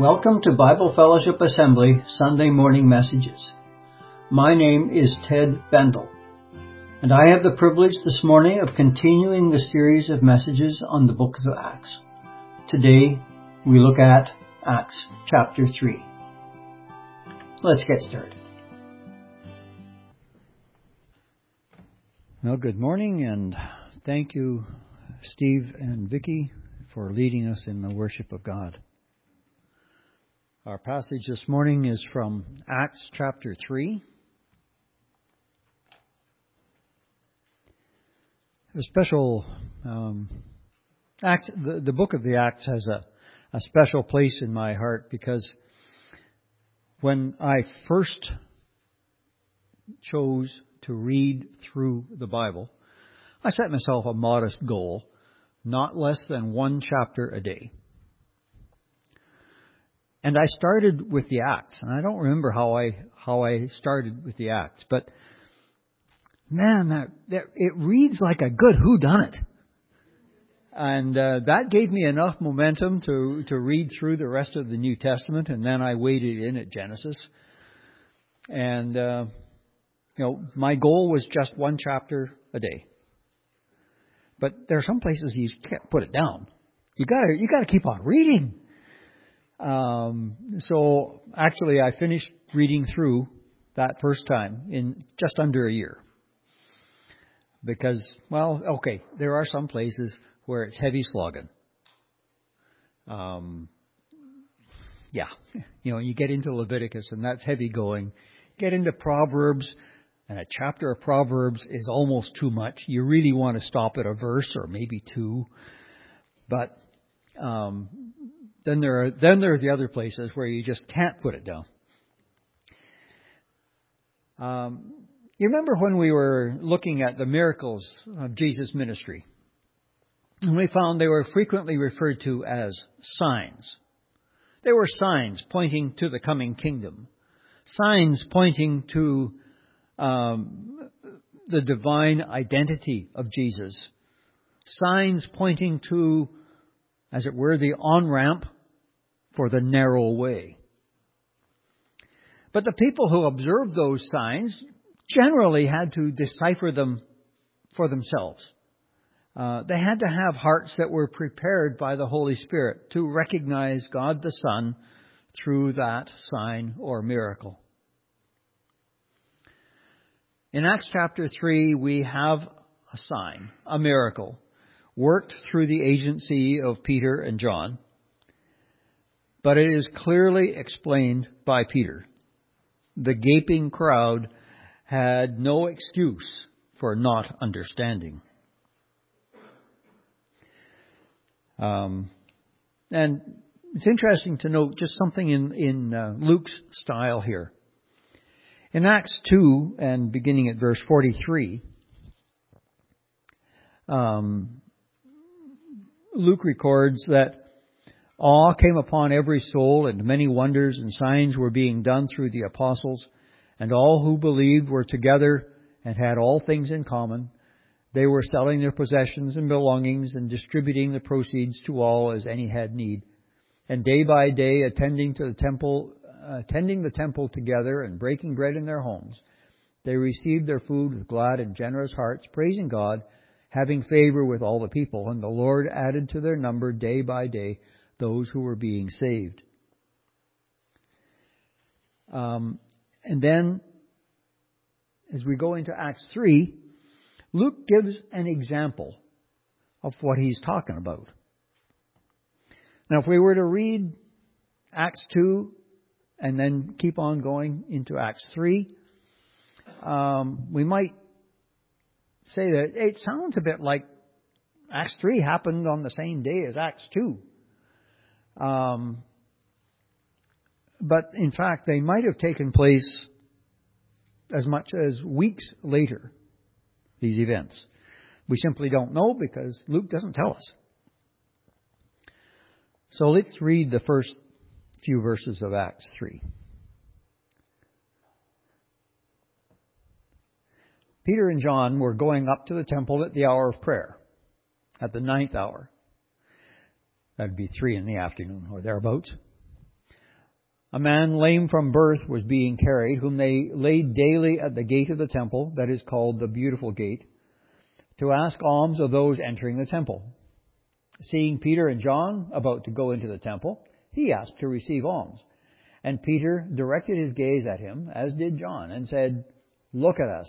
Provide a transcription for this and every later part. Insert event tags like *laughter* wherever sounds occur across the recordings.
Welcome to Bible Fellowship Assembly Sunday morning messages. My name is Ted Bendel, and I have the privilege this morning of continuing the series of messages on the book of Acts. Today we look at Acts chapter 3. Let's get started. Well, good morning, and thank you, Steve and Vicki, for leading us in the worship of God. Our passage this morning is from Acts chapter 3. A special um, the, the book of the Acts has a, a special place in my heart because when I first chose to read through the Bible, I set myself a modest goal, not less than one chapter a day. And I started with the Acts, and I don't remember how I how I started with the Acts, but man, that, that it reads like a good who done it. And uh, that gave me enough momentum to to read through the rest of the New Testament, and then I waded in at Genesis. And uh, you know, my goal was just one chapter a day. But there are some places you can't put it down. You gotta you gotta keep on reading. Um, so actually, I finished reading through that first time in just under a year. Because, well, okay, there are some places where it's heavy slogging. Um, yeah, *laughs* you know, you get into Leviticus and that's heavy going. Get into Proverbs, and a chapter of Proverbs is almost too much. You really want to stop at a verse or maybe two. But um, then there are then there are the other places where you just can't put it down. Um, you remember when we were looking at the miracles of Jesus' ministry, and we found they were frequently referred to as signs. They were signs pointing to the coming kingdom, signs pointing to um, the divine identity of Jesus, signs pointing to as it were, the on ramp for the narrow way. But the people who observed those signs generally had to decipher them for themselves. Uh, they had to have hearts that were prepared by the Holy Spirit to recognize God the Son through that sign or miracle. In Acts chapter 3, we have a sign, a miracle, worked through the agency of Peter and John, but it is clearly explained by Peter. The gaping crowd had no excuse for not understanding. Um, and it's interesting to note just something in, in uh, Luke's style here. In Acts 2 and beginning at verse 43, um, Luke records that awe came upon every soul, and many wonders and signs were being done through the apostles, and all who believed were together and had all things in common. They were selling their possessions and belongings and distributing the proceeds to all as any had need. And day by day, attending to the temple, attending the temple together and breaking bread in their homes, they received their food with glad and generous hearts, praising God having favor with all the people, and the Lord added to their number day by day those who were being saved. Um, and then, as we go into Acts 3, Luke gives an example of what he's talking about. Now, if we were to read Acts 2 and then keep on going into Acts 3, um, we might say that it sounds a bit like Acts 3 happened on the same day as Acts 2. Um, but in fact, they might have taken place as much as weeks later, these events. We simply don't know because Luke doesn't tell us. So let's read the first few verses of Acts 3. Peter and John were going up to the temple at the hour of prayer, at the ninth hour. That'd be three in the afternoon or thereabouts. a man lame from birth was being carried, whom they laid daily at the gate of the temple, that is called the Beautiful Gate, to ask alms of those entering the temple. Seeing Peter and John about to go into the temple, he asked to receive alms. And Peter directed his gaze at him, as did John, and said, Look at us.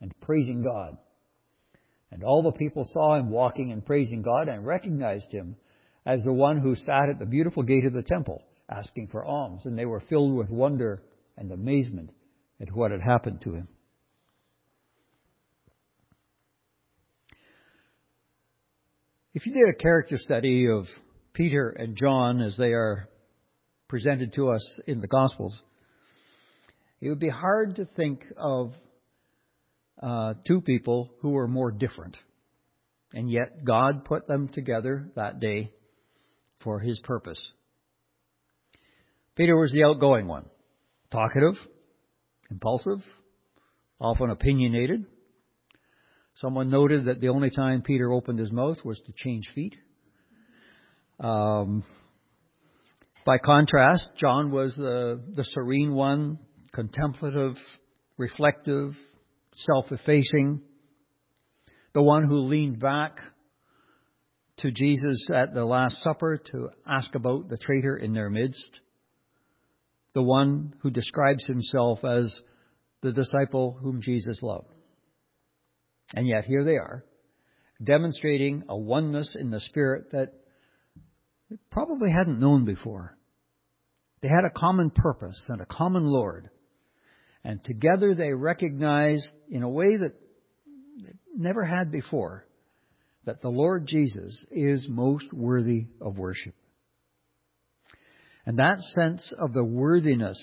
and praising God. And all the people saw him walking and praising God and recognized him as the one who sat at the beautiful gate of the temple asking for alms, and they were filled with wonder and amazement at what had happened to him. If you did a character study of Peter and John as they are presented to us in the Gospels, it would be hard to think of uh, two people who were more different. And yet God put them together that day for his purpose. Peter was the outgoing one, talkative, impulsive, often opinionated. Someone noted that the only time Peter opened his mouth was to change feet. Um, by contrast, John was the, the serene one, contemplative, reflective, self-effacing, the one who leaned back to Jesus at the Last Supper to ask about the traitor in their midst, the one who describes himself as the disciple whom Jesus loved. And yet here they are, demonstrating a oneness in the Spirit that they probably hadn't known before. They had a common purpose and a common Lord. And together they recognized in a way that they never had before that the Lord Jesus is most worthy of worship. And that sense of the worthiness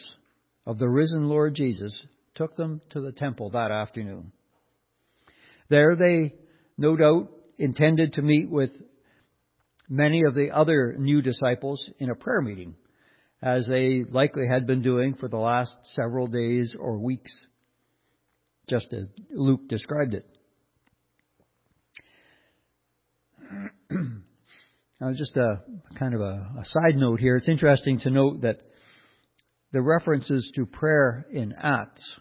of the risen Lord Jesus took them to the temple that afternoon. There they, no doubt, intended to meet with many of the other new disciples in a prayer meeting, as they likely had been doing for the last several days or weeks, just as Luke described it. *clears throat* now, just a kind of a, a side note here. It's interesting to note that the references to prayer in Acts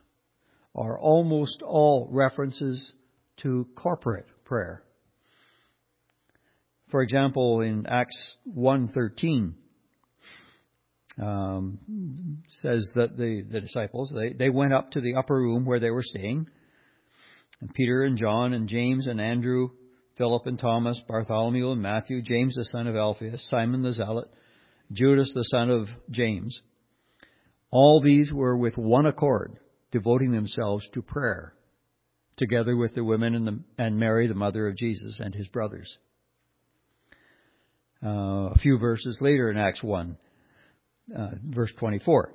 are almost all references to corporate prayer. For example, in Acts 1.13, um, says that the, the disciples, they, they went up to the upper room where they were staying, and Peter and John and James and Andrew Philip and Thomas, Bartholomew and Matthew, James the son of Alphaeus, Simon the Zealot, Judas the son of James. All these were with one accord, devoting themselves to prayer, together with the women and, the, and Mary, the mother of Jesus, and his brothers. Uh, a few verses later in Acts 1, uh, verse 24,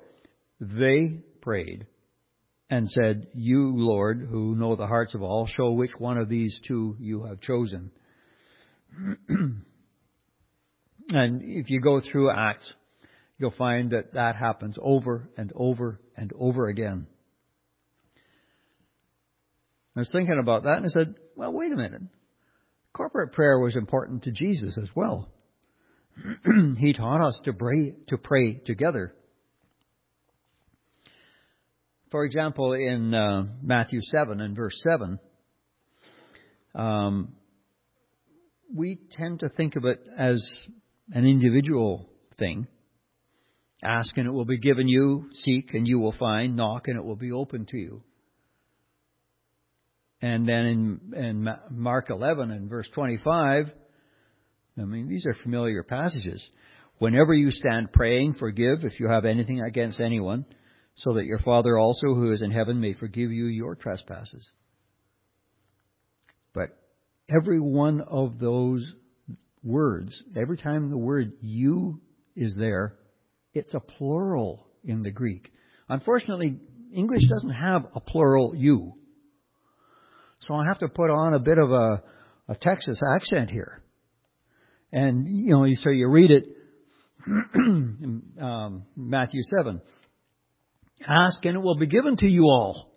they prayed and said, You, Lord, who know the hearts of all, show which one of these two you have chosen. *clears throat* and if you go through Acts, you'll find that that happens over and over and over again. I was thinking about that and I said, well, wait a minute. Corporate prayer was important to Jesus as well. *clears throat* he taught us to pray, to pray together. For example, in uh, Matthew 7 and verse 7, um, we tend to think of it as an individual thing. Ask and it will be given you, seek and you will find, knock and it will be open to you. And then in, in Mark 11 and verse 25, I mean, these are familiar passages. Whenever you stand praying, forgive if you have anything against anyone so that your Father also who is in heaven may forgive you your trespasses. But every one of those words, every time the word you is there, it's a plural in the Greek. Unfortunately, English doesn't have a plural you. So I have to put on a bit of a, a Texas accent here. And, you know, so you read it, *clears throat* um, Matthew 7. Ask and it will be given to you all.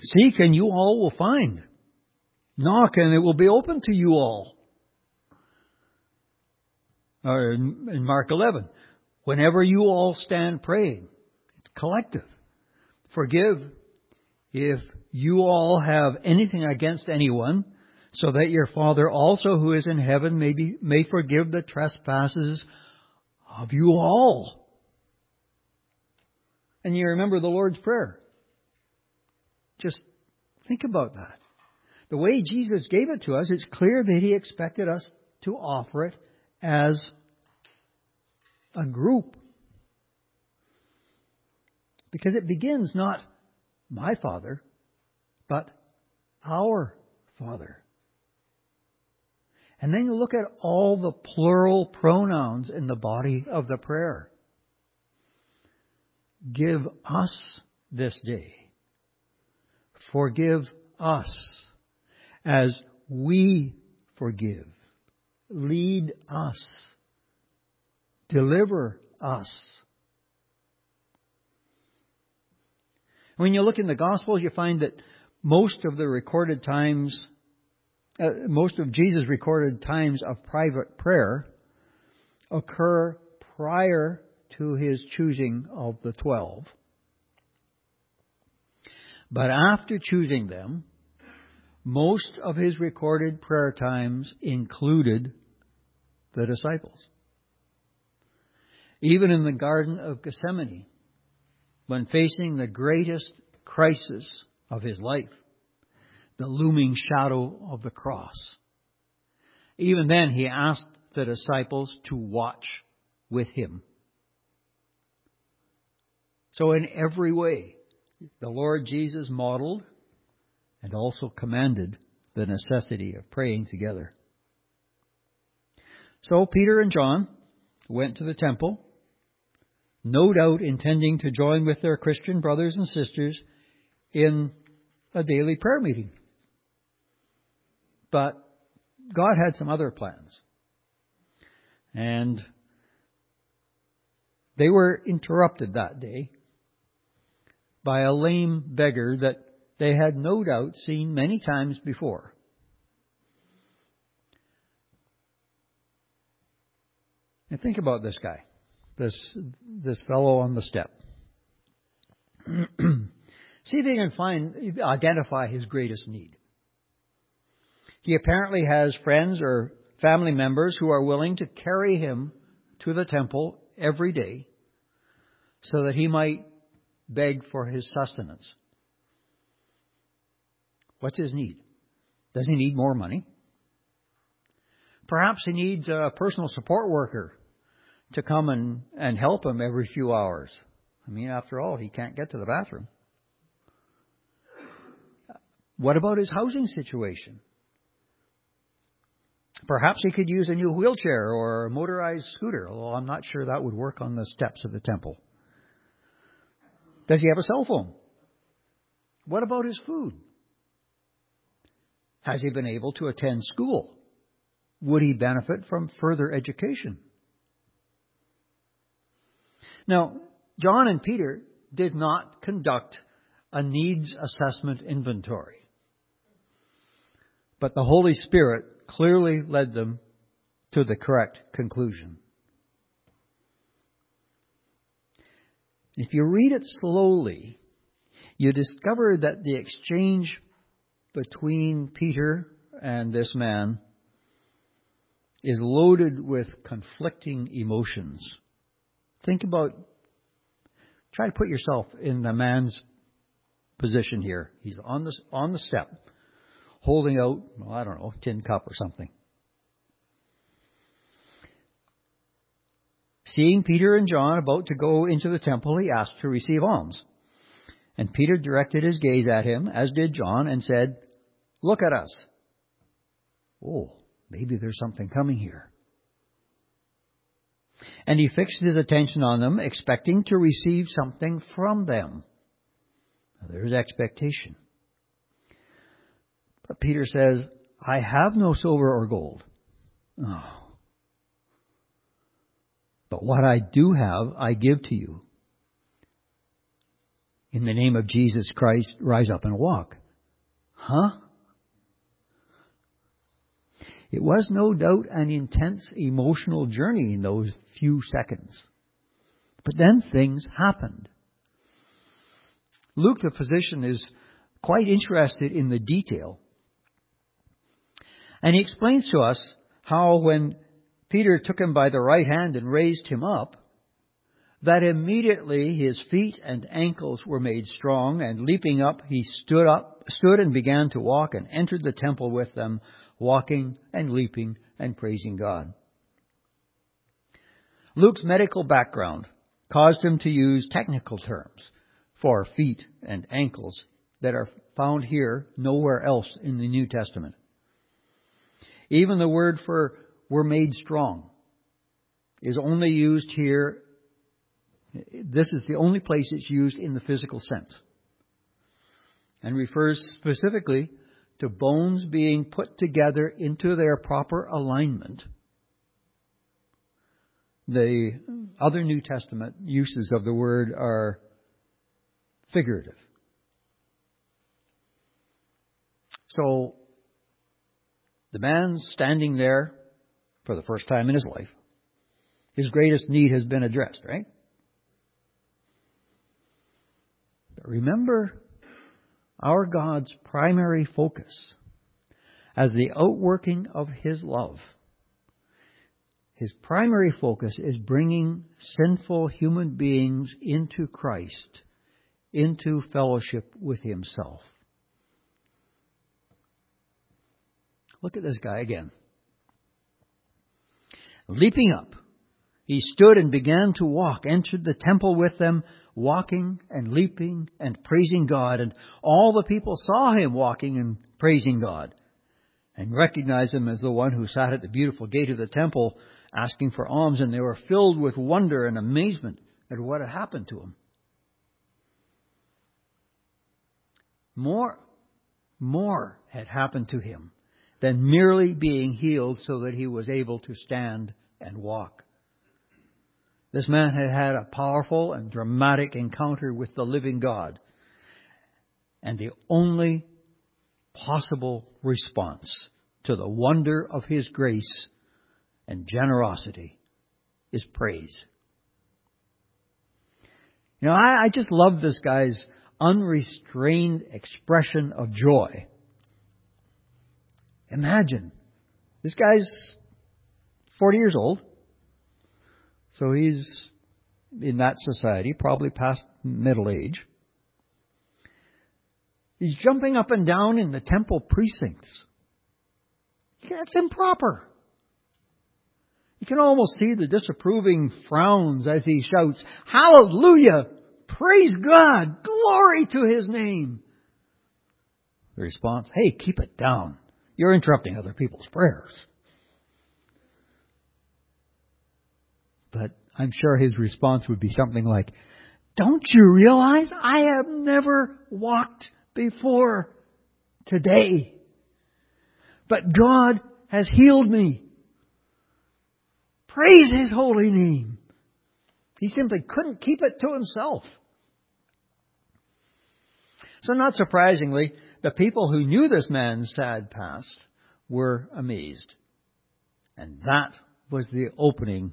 Seek and you all will find. Knock and it will be open to you all. Or in Mark 11. Whenever you all stand praying, it's collective. Forgive if you all have anything against anyone, so that your Father also who is in heaven may, be, may forgive the trespasses of you all. And you remember the Lord's Prayer. Just think about that. The way Jesus gave it to us, it's clear that He expected us to offer it as a group. Because it begins not my Father, but our Father. And then you look at all the plural pronouns in the body of the prayer. Give us this day. Forgive us as we forgive. Lead us. Deliver us. When you look in the Gospels, you find that most of the recorded times, uh, most of Jesus' recorded times of private prayer occur prior to his choosing of the twelve. But after choosing them, most of his recorded prayer times included the disciples. Even in the Garden of Gethsemane, when facing the greatest crisis of his life, the looming shadow of the cross. Even then, he asked the disciples to watch with him. So, in every way, the Lord Jesus modeled and also commanded the necessity of praying together. So, Peter and John went to the temple, no doubt intending to join with their Christian brothers and sisters in a daily prayer meeting. But God had some other plans. And they were interrupted that day by a lame beggar that they had no doubt seen many times before. And think about this guy, this this fellow on the step. *clears throat* See if you can find, identify his greatest need. He apparently has friends or family members who are willing to carry him to the temple every day so that he might beg for his sustenance. What's his need? Does he need more money? Perhaps he needs a personal support worker to come and, and help him every few hours. I mean, after all, he can't get to the bathroom. What about his housing situation? Perhaps he could use a new wheelchair or a motorized scooter, although I'm not sure that would work on the steps of the temple. Does he have a cell phone? What about his food? Has he been able to attend school? Would he benefit from further education? Now, John and Peter did not conduct a needs assessment inventory. But the Holy Spirit clearly led them to the correct conclusion. If you read it slowly, you discover that the exchange between Peter and this man is loaded with conflicting emotions. Think about, try to put yourself in the man's position here. He's on the, on the step holding out, well, I don't know, tin cup or something. Seeing Peter and John about to go into the temple, he asked to receive alms. And Peter directed his gaze at him, as did John, and said, Look at us. Oh, maybe there's something coming here. And he fixed his attention on them, expecting to receive something from them. There's expectation. But Peter says, I have no silver or gold. Oh. But what I do have, I give to you. In the name of Jesus Christ, rise up and walk. Huh? It was no doubt an intense emotional journey in those few seconds. But then things happened. Luke, the physician, is quite interested in the detail. And he explains to us how when Peter took him by the right hand and raised him up, that immediately his feet and ankles were made strong, and leaping up, he stood up, stood and began to walk and entered the temple with them, walking and leaping and praising God. Luke's medical background caused him to use technical terms for feet and ankles that are found here nowhere else in the New Testament. Even the word for were made strong is only used here. This is the only place it's used in the physical sense and refers specifically to bones being put together into their proper alignment. The other New Testament uses of the word are figurative. So, the man standing there for the first time in his life, his greatest need has been addressed, right? But remember our God's primary focus as the outworking of His love. His primary focus is bringing sinful human beings into Christ, into fellowship with Himself. Look at this guy again. Leaping up, he stood and began to walk, entered the temple with them, walking and leaping and praising God. And all the people saw him walking and praising God and recognized him as the one who sat at the beautiful gate of the temple asking for alms. And they were filled with wonder and amazement at what had happened to him. More, more had happened to him than merely being healed so that he was able to stand and walk. This man had had a powerful and dramatic encounter with the living God. And the only possible response to the wonder of His grace and generosity is praise. You know, I, I just love this guy's unrestrained expression of joy. Imagine, this guy's 40 years old. So he's in that society, probably past middle age. He's jumping up and down in the temple precincts. That's improper. You can almost see the disapproving frowns as he shouts, Hallelujah! Praise God! Glory to His name! The response, Hey, keep it down. You're interrupting other people's prayers. But I'm sure his response would be something like, Don't you realize I have never walked before today? But God has healed me. Praise His holy name. He simply couldn't keep it to himself. So, not surprisingly, the people who knew this man's sad past were amazed. And that was the opening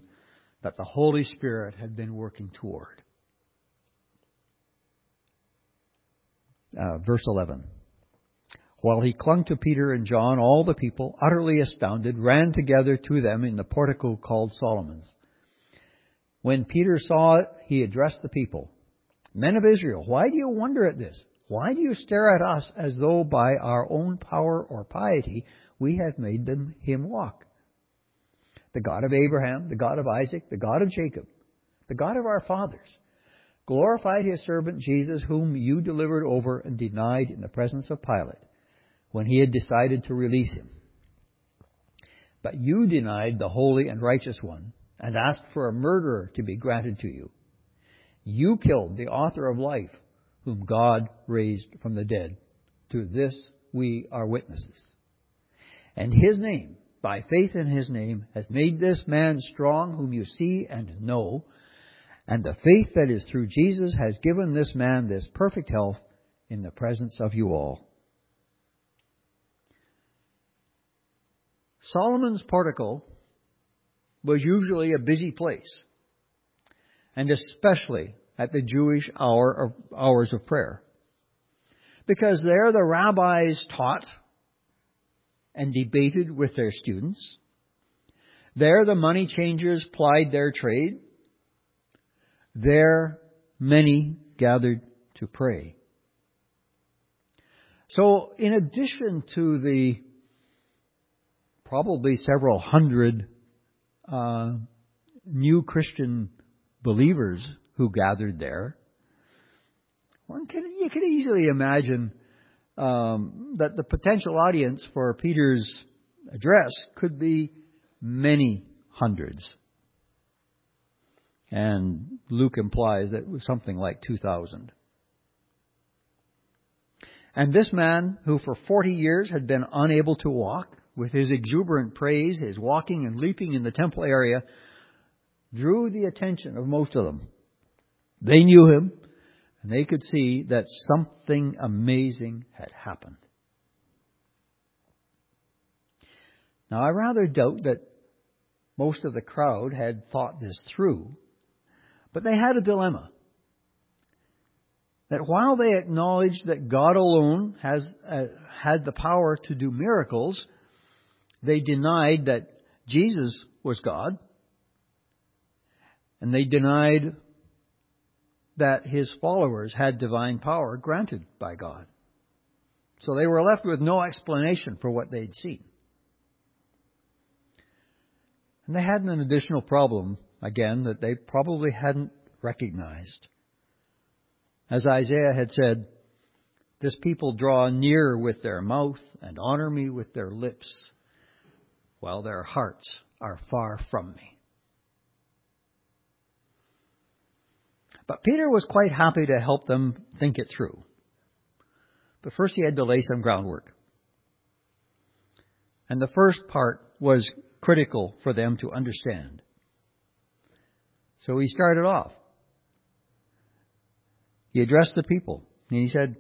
that the Holy Spirit had been working toward. Uh, verse 11. While he clung to Peter and John, all the people, utterly astounded, ran together to them in the portico called Solomon's. When Peter saw it, he addressed the people Men of Israel, why do you wonder at this? Why do you stare at us as though by our own power or piety we had made them him walk? the God of Abraham, the God of Isaac, the God of Jacob, the God of our fathers, glorified his servant Jesus, whom you delivered over and denied in the presence of Pilate when he had decided to release him. But you denied the holy and righteous one and asked for a murderer to be granted to you. You killed the author of life, whom God raised from the dead. To this we are witnesses. And his name, by faith in his name, has made this man strong, whom you see and know. And the faith that is through Jesus has given this man this perfect health in the presence of you all. Solomon's portico was usually a busy place, and especially at the Jewish hour of, hours of prayer. Because there the rabbis taught and debated with their students. There the money changers plied their trade. There many gathered to pray. So in addition to the probably several hundred uh, new Christian believers who gathered there. One can, you can easily imagine um, that the potential audience for Peter's address could be many hundreds. And Luke implies that it was something like 2,000. And this man, who for 40 years had been unable to walk, with his exuberant praise, his walking and leaping in the temple area, drew the attention of most of them. They knew him, and they could see that something amazing had happened. Now, I rather doubt that most of the crowd had thought this through, but they had a dilemma. That while they acknowledged that God alone has uh, had the power to do miracles, they denied that Jesus was God, and they denied that his followers had divine power granted by God. So they were left with no explanation for what they'd seen. And they had an additional problem, again, that they probably hadn't recognized. As Isaiah had said, This people draw near with their mouth and honor me with their lips, while their hearts are far from me. But Peter was quite happy to help them think it through. But first he had to lay some groundwork. And the first part was critical for them to understand. So he started off. He addressed the people and he said,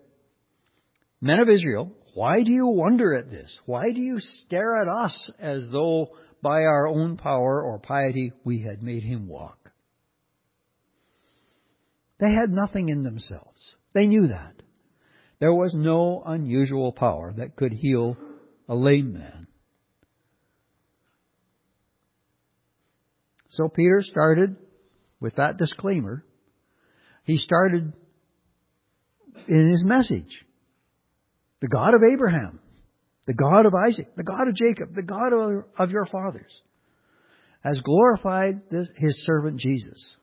Men of Israel, why do you wonder at this? Why do you stare at us as though by our own power or piety we had made him walk? They had nothing in themselves. They knew that. There was no unusual power that could heal a lame man. So Peter started with that disclaimer. He started in his message. The God of Abraham, the God of Isaac, the God of Jacob, the God of, your fathers, has glorified his servant Jesus.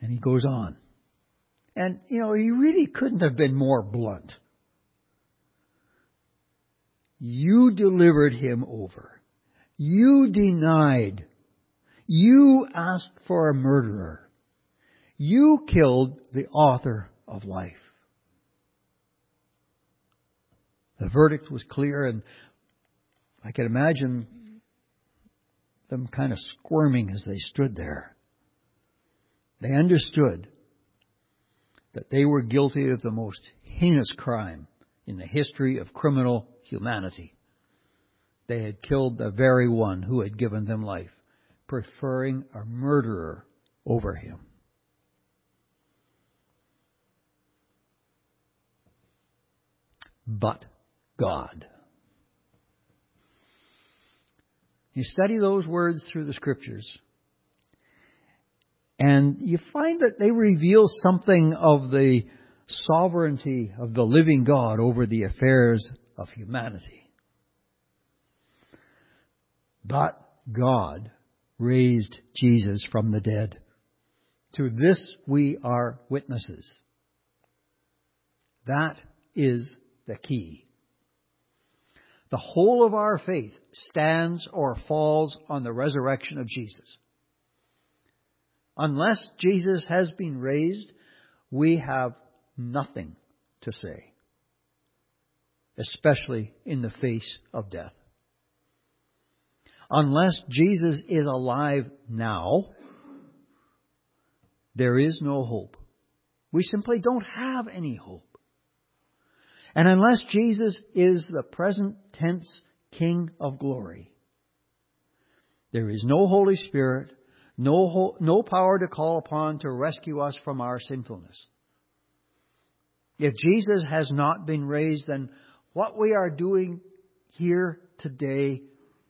And he goes on. And, you know, he really couldn't have been more blunt. You delivered him over. You denied. You asked for a murderer. You killed the author of life. The verdict was clear, and I can imagine them kind of squirming as they stood there. They understood that they were guilty of the most heinous crime in the history of criminal humanity. They had killed the very one who had given them life, preferring a murderer over him. But God. You study those words through the scriptures, and you find that they reveal something of the sovereignty of the living God over the affairs of humanity. But God raised Jesus from the dead. To this we are witnesses. That is the key. The whole of our faith stands or falls on the resurrection of Jesus. Unless Jesus has been raised, we have nothing to say, especially in the face of death. Unless Jesus is alive now, there is no hope. We simply don't have any hope. And unless Jesus is the present tense King of glory, there is no Holy Spirit, no, no power to call upon to rescue us from our sinfulness. If Jesus has not been raised, then what we are doing here today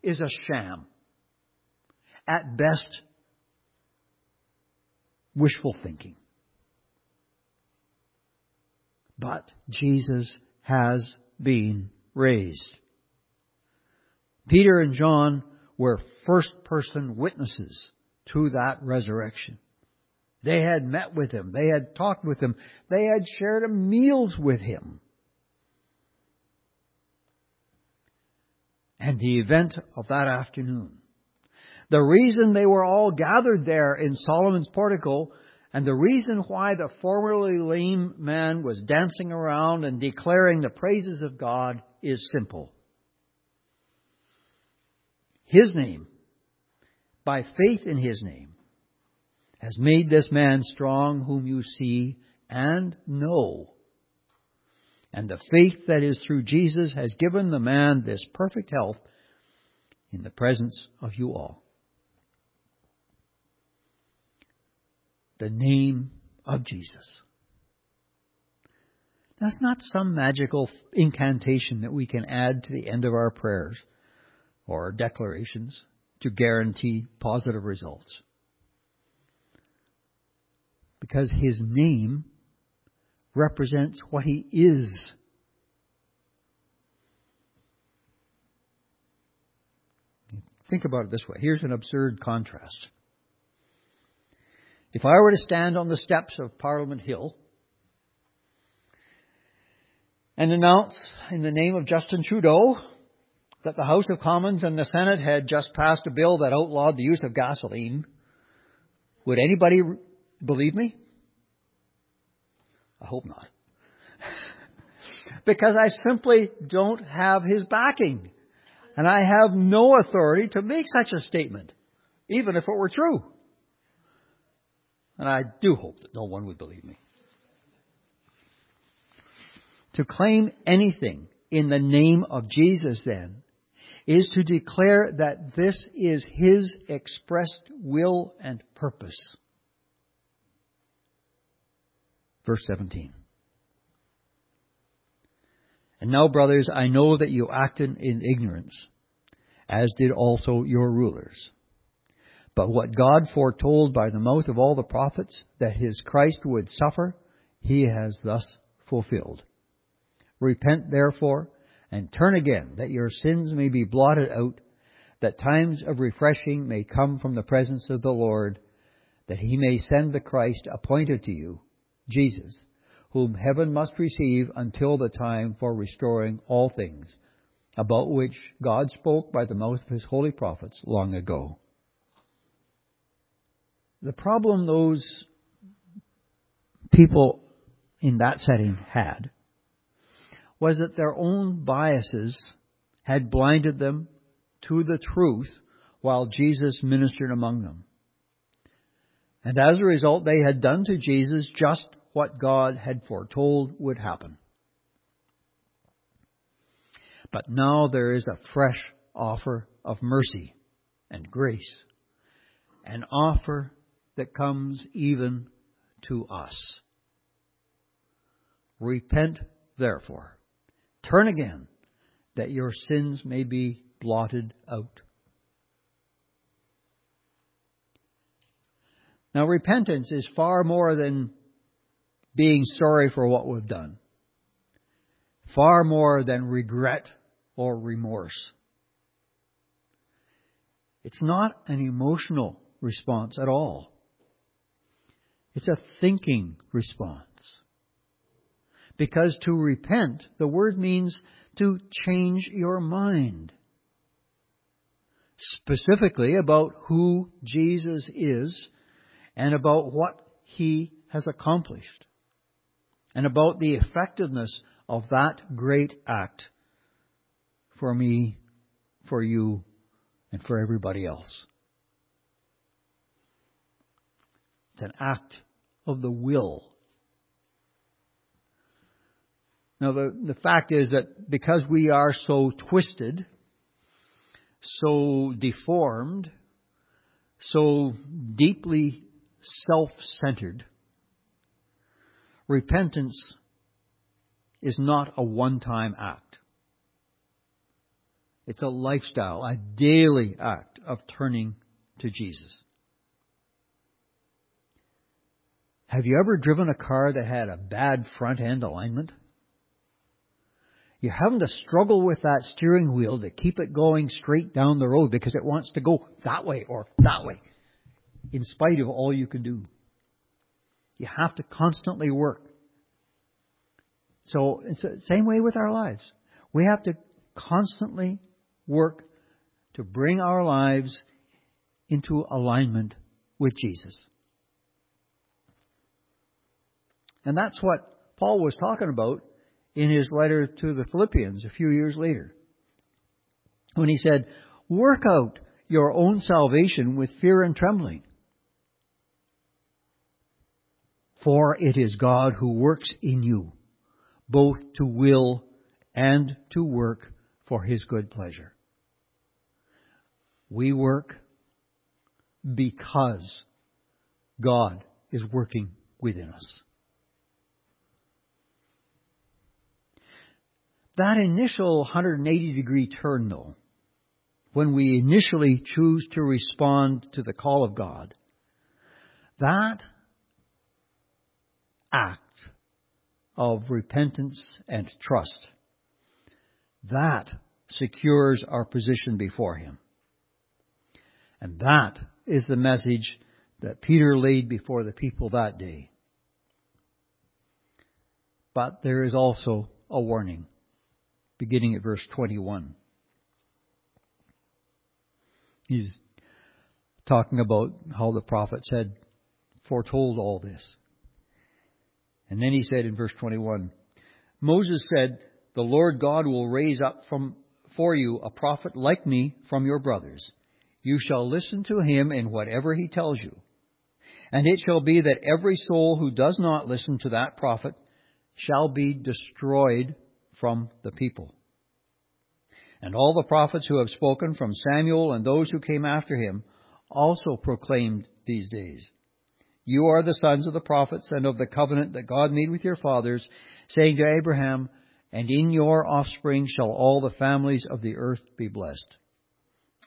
is a sham. At best, wishful thinking. But Jesus has been raised. Peter and John were first person witnesses to that resurrection. They had met with him. They had talked with him. They had shared meals with him. And the event of that afternoon. The reason they were all gathered there in Solomon's portico and the reason why the formerly lame man was dancing around and declaring the praises of God is simple. His name, by faith in His name, has made this man strong whom you see and know. And the faith that is through Jesus has given the man this perfect health in the presence of you all. the name of Jesus. That's not some magical incantation that we can add to the end of our prayers or declarations to guarantee positive results. Because his name represents what he is. Think about it this way. Here's an absurd contrast. If I were to stand on the steps of Parliament Hill and announce in the name of Justin Trudeau that the House of Commons and the Senate had just passed a bill that outlawed the use of gasoline, would anybody believe me? I hope not. *laughs* because I simply don't have his backing. And I have no authority to make such a statement, even if it were true. And I do hope that no one would believe me. To claim anything in the name of Jesus, then, is to declare that this is His expressed will and purpose. Verse 17. And now, brothers, I know that you acted in ignorance, as did also your rulers. But what God foretold by the mouth of all the prophets that his Christ would suffer, he has thus fulfilled. Repent therefore and turn again that your sins may be blotted out, that times of refreshing may come from the presence of the Lord, that he may send the Christ appointed to you, Jesus, whom heaven must receive until the time for restoring all things, about which God spoke by the mouth of his holy prophets long ago. The problem those people in that setting had was that their own biases had blinded them to the truth while Jesus ministered among them. And as a result, they had done to Jesus just what God had foretold would happen. But now there is a fresh offer of mercy and grace, an offer that comes even to us. Repent, therefore. Turn again, that your sins may be blotted out. Now, repentance is far more than being sorry for what we've done, far more than regret or remorse. It's not an emotional response at all. It's a thinking response. Because to repent, the word means to change your mind. Specifically about who Jesus is and about what he has accomplished and about the effectiveness of that great act for me, for you, and for everybody else. It's an act of the will. Now, the, the fact is that because we are so twisted, so deformed, so deeply self centered, repentance is not a one time act. It's a lifestyle, a daily act of turning to Jesus. Have you ever driven a car that had a bad front end alignment? You're having to struggle with that steering wheel to keep it going straight down the road because it wants to go that way or that way, in spite of all you can do. You have to constantly work. So it's the same way with our lives. We have to constantly work to bring our lives into alignment with Jesus. And that's what Paul was talking about in his letter to the Philippians a few years later. When he said, Work out your own salvation with fear and trembling. For it is God who works in you, both to will and to work for his good pleasure. We work because God is working within us. That initial 180 degree turn, though, when we initially choose to respond to the call of God, that act of repentance and trust, that secures our position before Him. And that is the message that Peter laid before the people that day. But there is also a warning, beginning at verse 21. He's talking about how the prophets had foretold all this. And then he said in verse 21, Moses said, The Lord God will raise up from, for you a prophet like me from your brothers. You shall listen to him in whatever he tells you. And it shall be that every soul who does not listen to that prophet shall be destroyed from the people. And all the prophets who have spoken from Samuel and those who came after him also proclaimed these days. You are the sons of the prophets and of the covenant that God made with your fathers, saying to Abraham, And in your offspring shall all the families of the earth be blessed.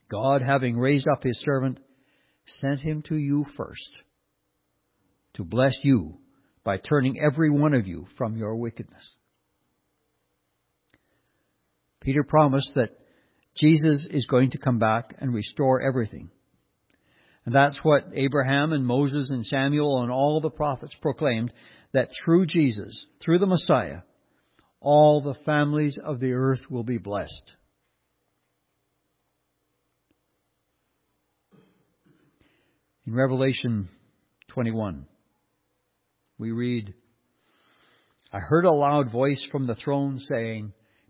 God, having raised up his servant, sent him to you first to bless you by turning every one of you from your wickedness. Peter promised that Jesus is going to come back and restore everything. And that's what Abraham and Moses and Samuel and all the prophets proclaimed that through Jesus, through the Messiah, all the families of the earth will be blessed. In Revelation 21, we read, I heard a loud voice from the throne saying,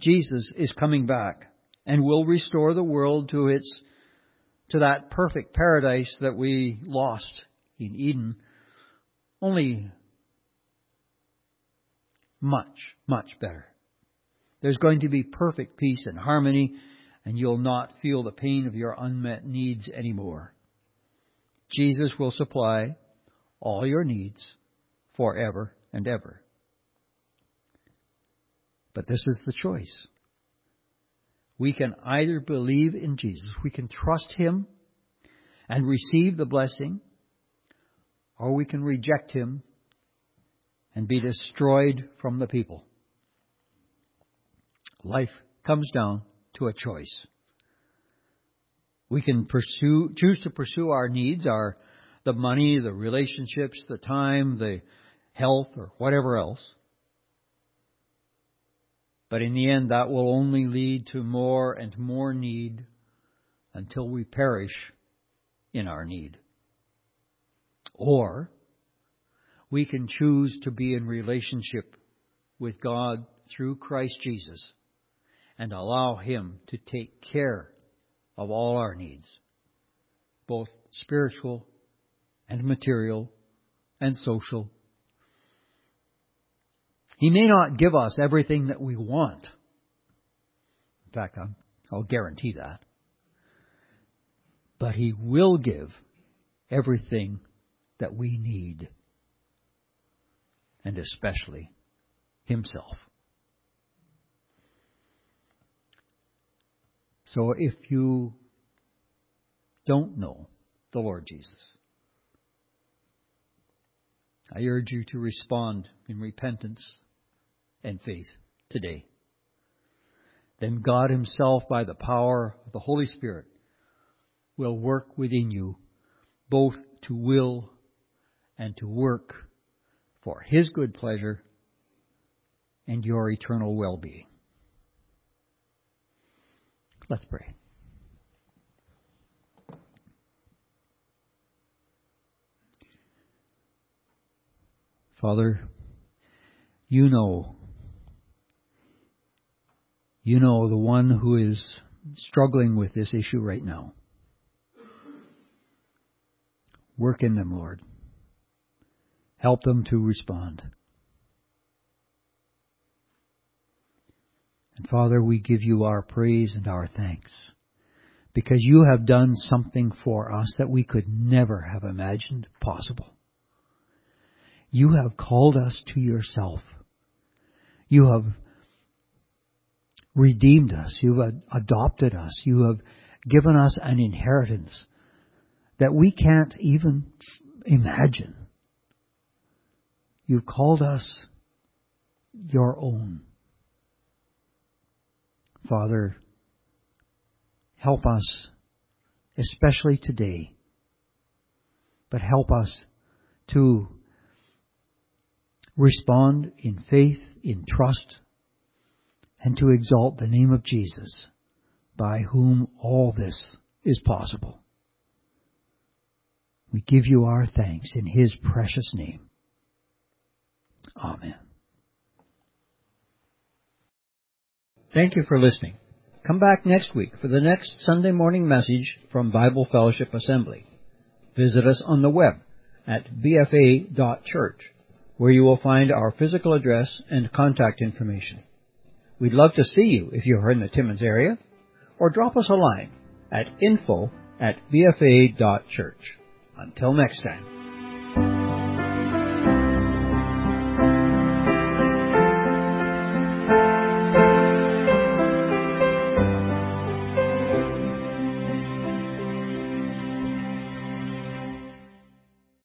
Jesus is coming back and will restore the world to its to that perfect paradise that we lost in Eden. Only much much better. There's going to be perfect peace and harmony and you'll not feel the pain of your unmet needs anymore. Jesus will supply all your needs forever and ever. But this is the choice. We can either believe in Jesus, we can trust Him and receive the blessing, or we can reject Him and be destroyed from the people. Life comes down to a choice. We can pursue, choose to pursue our needs, our, the money, the relationships, the time, the health, or whatever else. But in the end, that will only lead to more and more need until we perish in our need. Or we can choose to be in relationship with God through Christ Jesus and allow Him to take care of all our needs, both spiritual and material and social. He may not give us everything that we want. In fact, I'll guarantee that. But He will give everything that we need, and especially Himself. So if you don't know the Lord Jesus, I urge you to respond in repentance and faith today. Then God Himself, by the power of the Holy Spirit, will work within you both to will and to work for His good pleasure and your eternal well being. Let's pray. Father, you know, you know the one who is struggling with this issue right now. Work in them, Lord. Help them to respond. And Father, we give you our praise and our thanks because you have done something for us that we could never have imagined possible. You have called us to yourself. You have redeemed us. You have adopted us. You have given us an inheritance that we can't even imagine. You've called us your own. Father, help us, especially today, but help us to respond in faith, in trust, and to exalt the name of Jesus, by whom all this is possible. We give you our thanks in His precious name. Amen. Thank you for listening. Come back next week for the next Sunday morning message from Bible Fellowship Assembly. Visit us on the web at bfa.church, where you will find our physical address and contact information. We'd love to see you if you're in the Timmins area, or drop us a line at info at bfa.church. Until next time.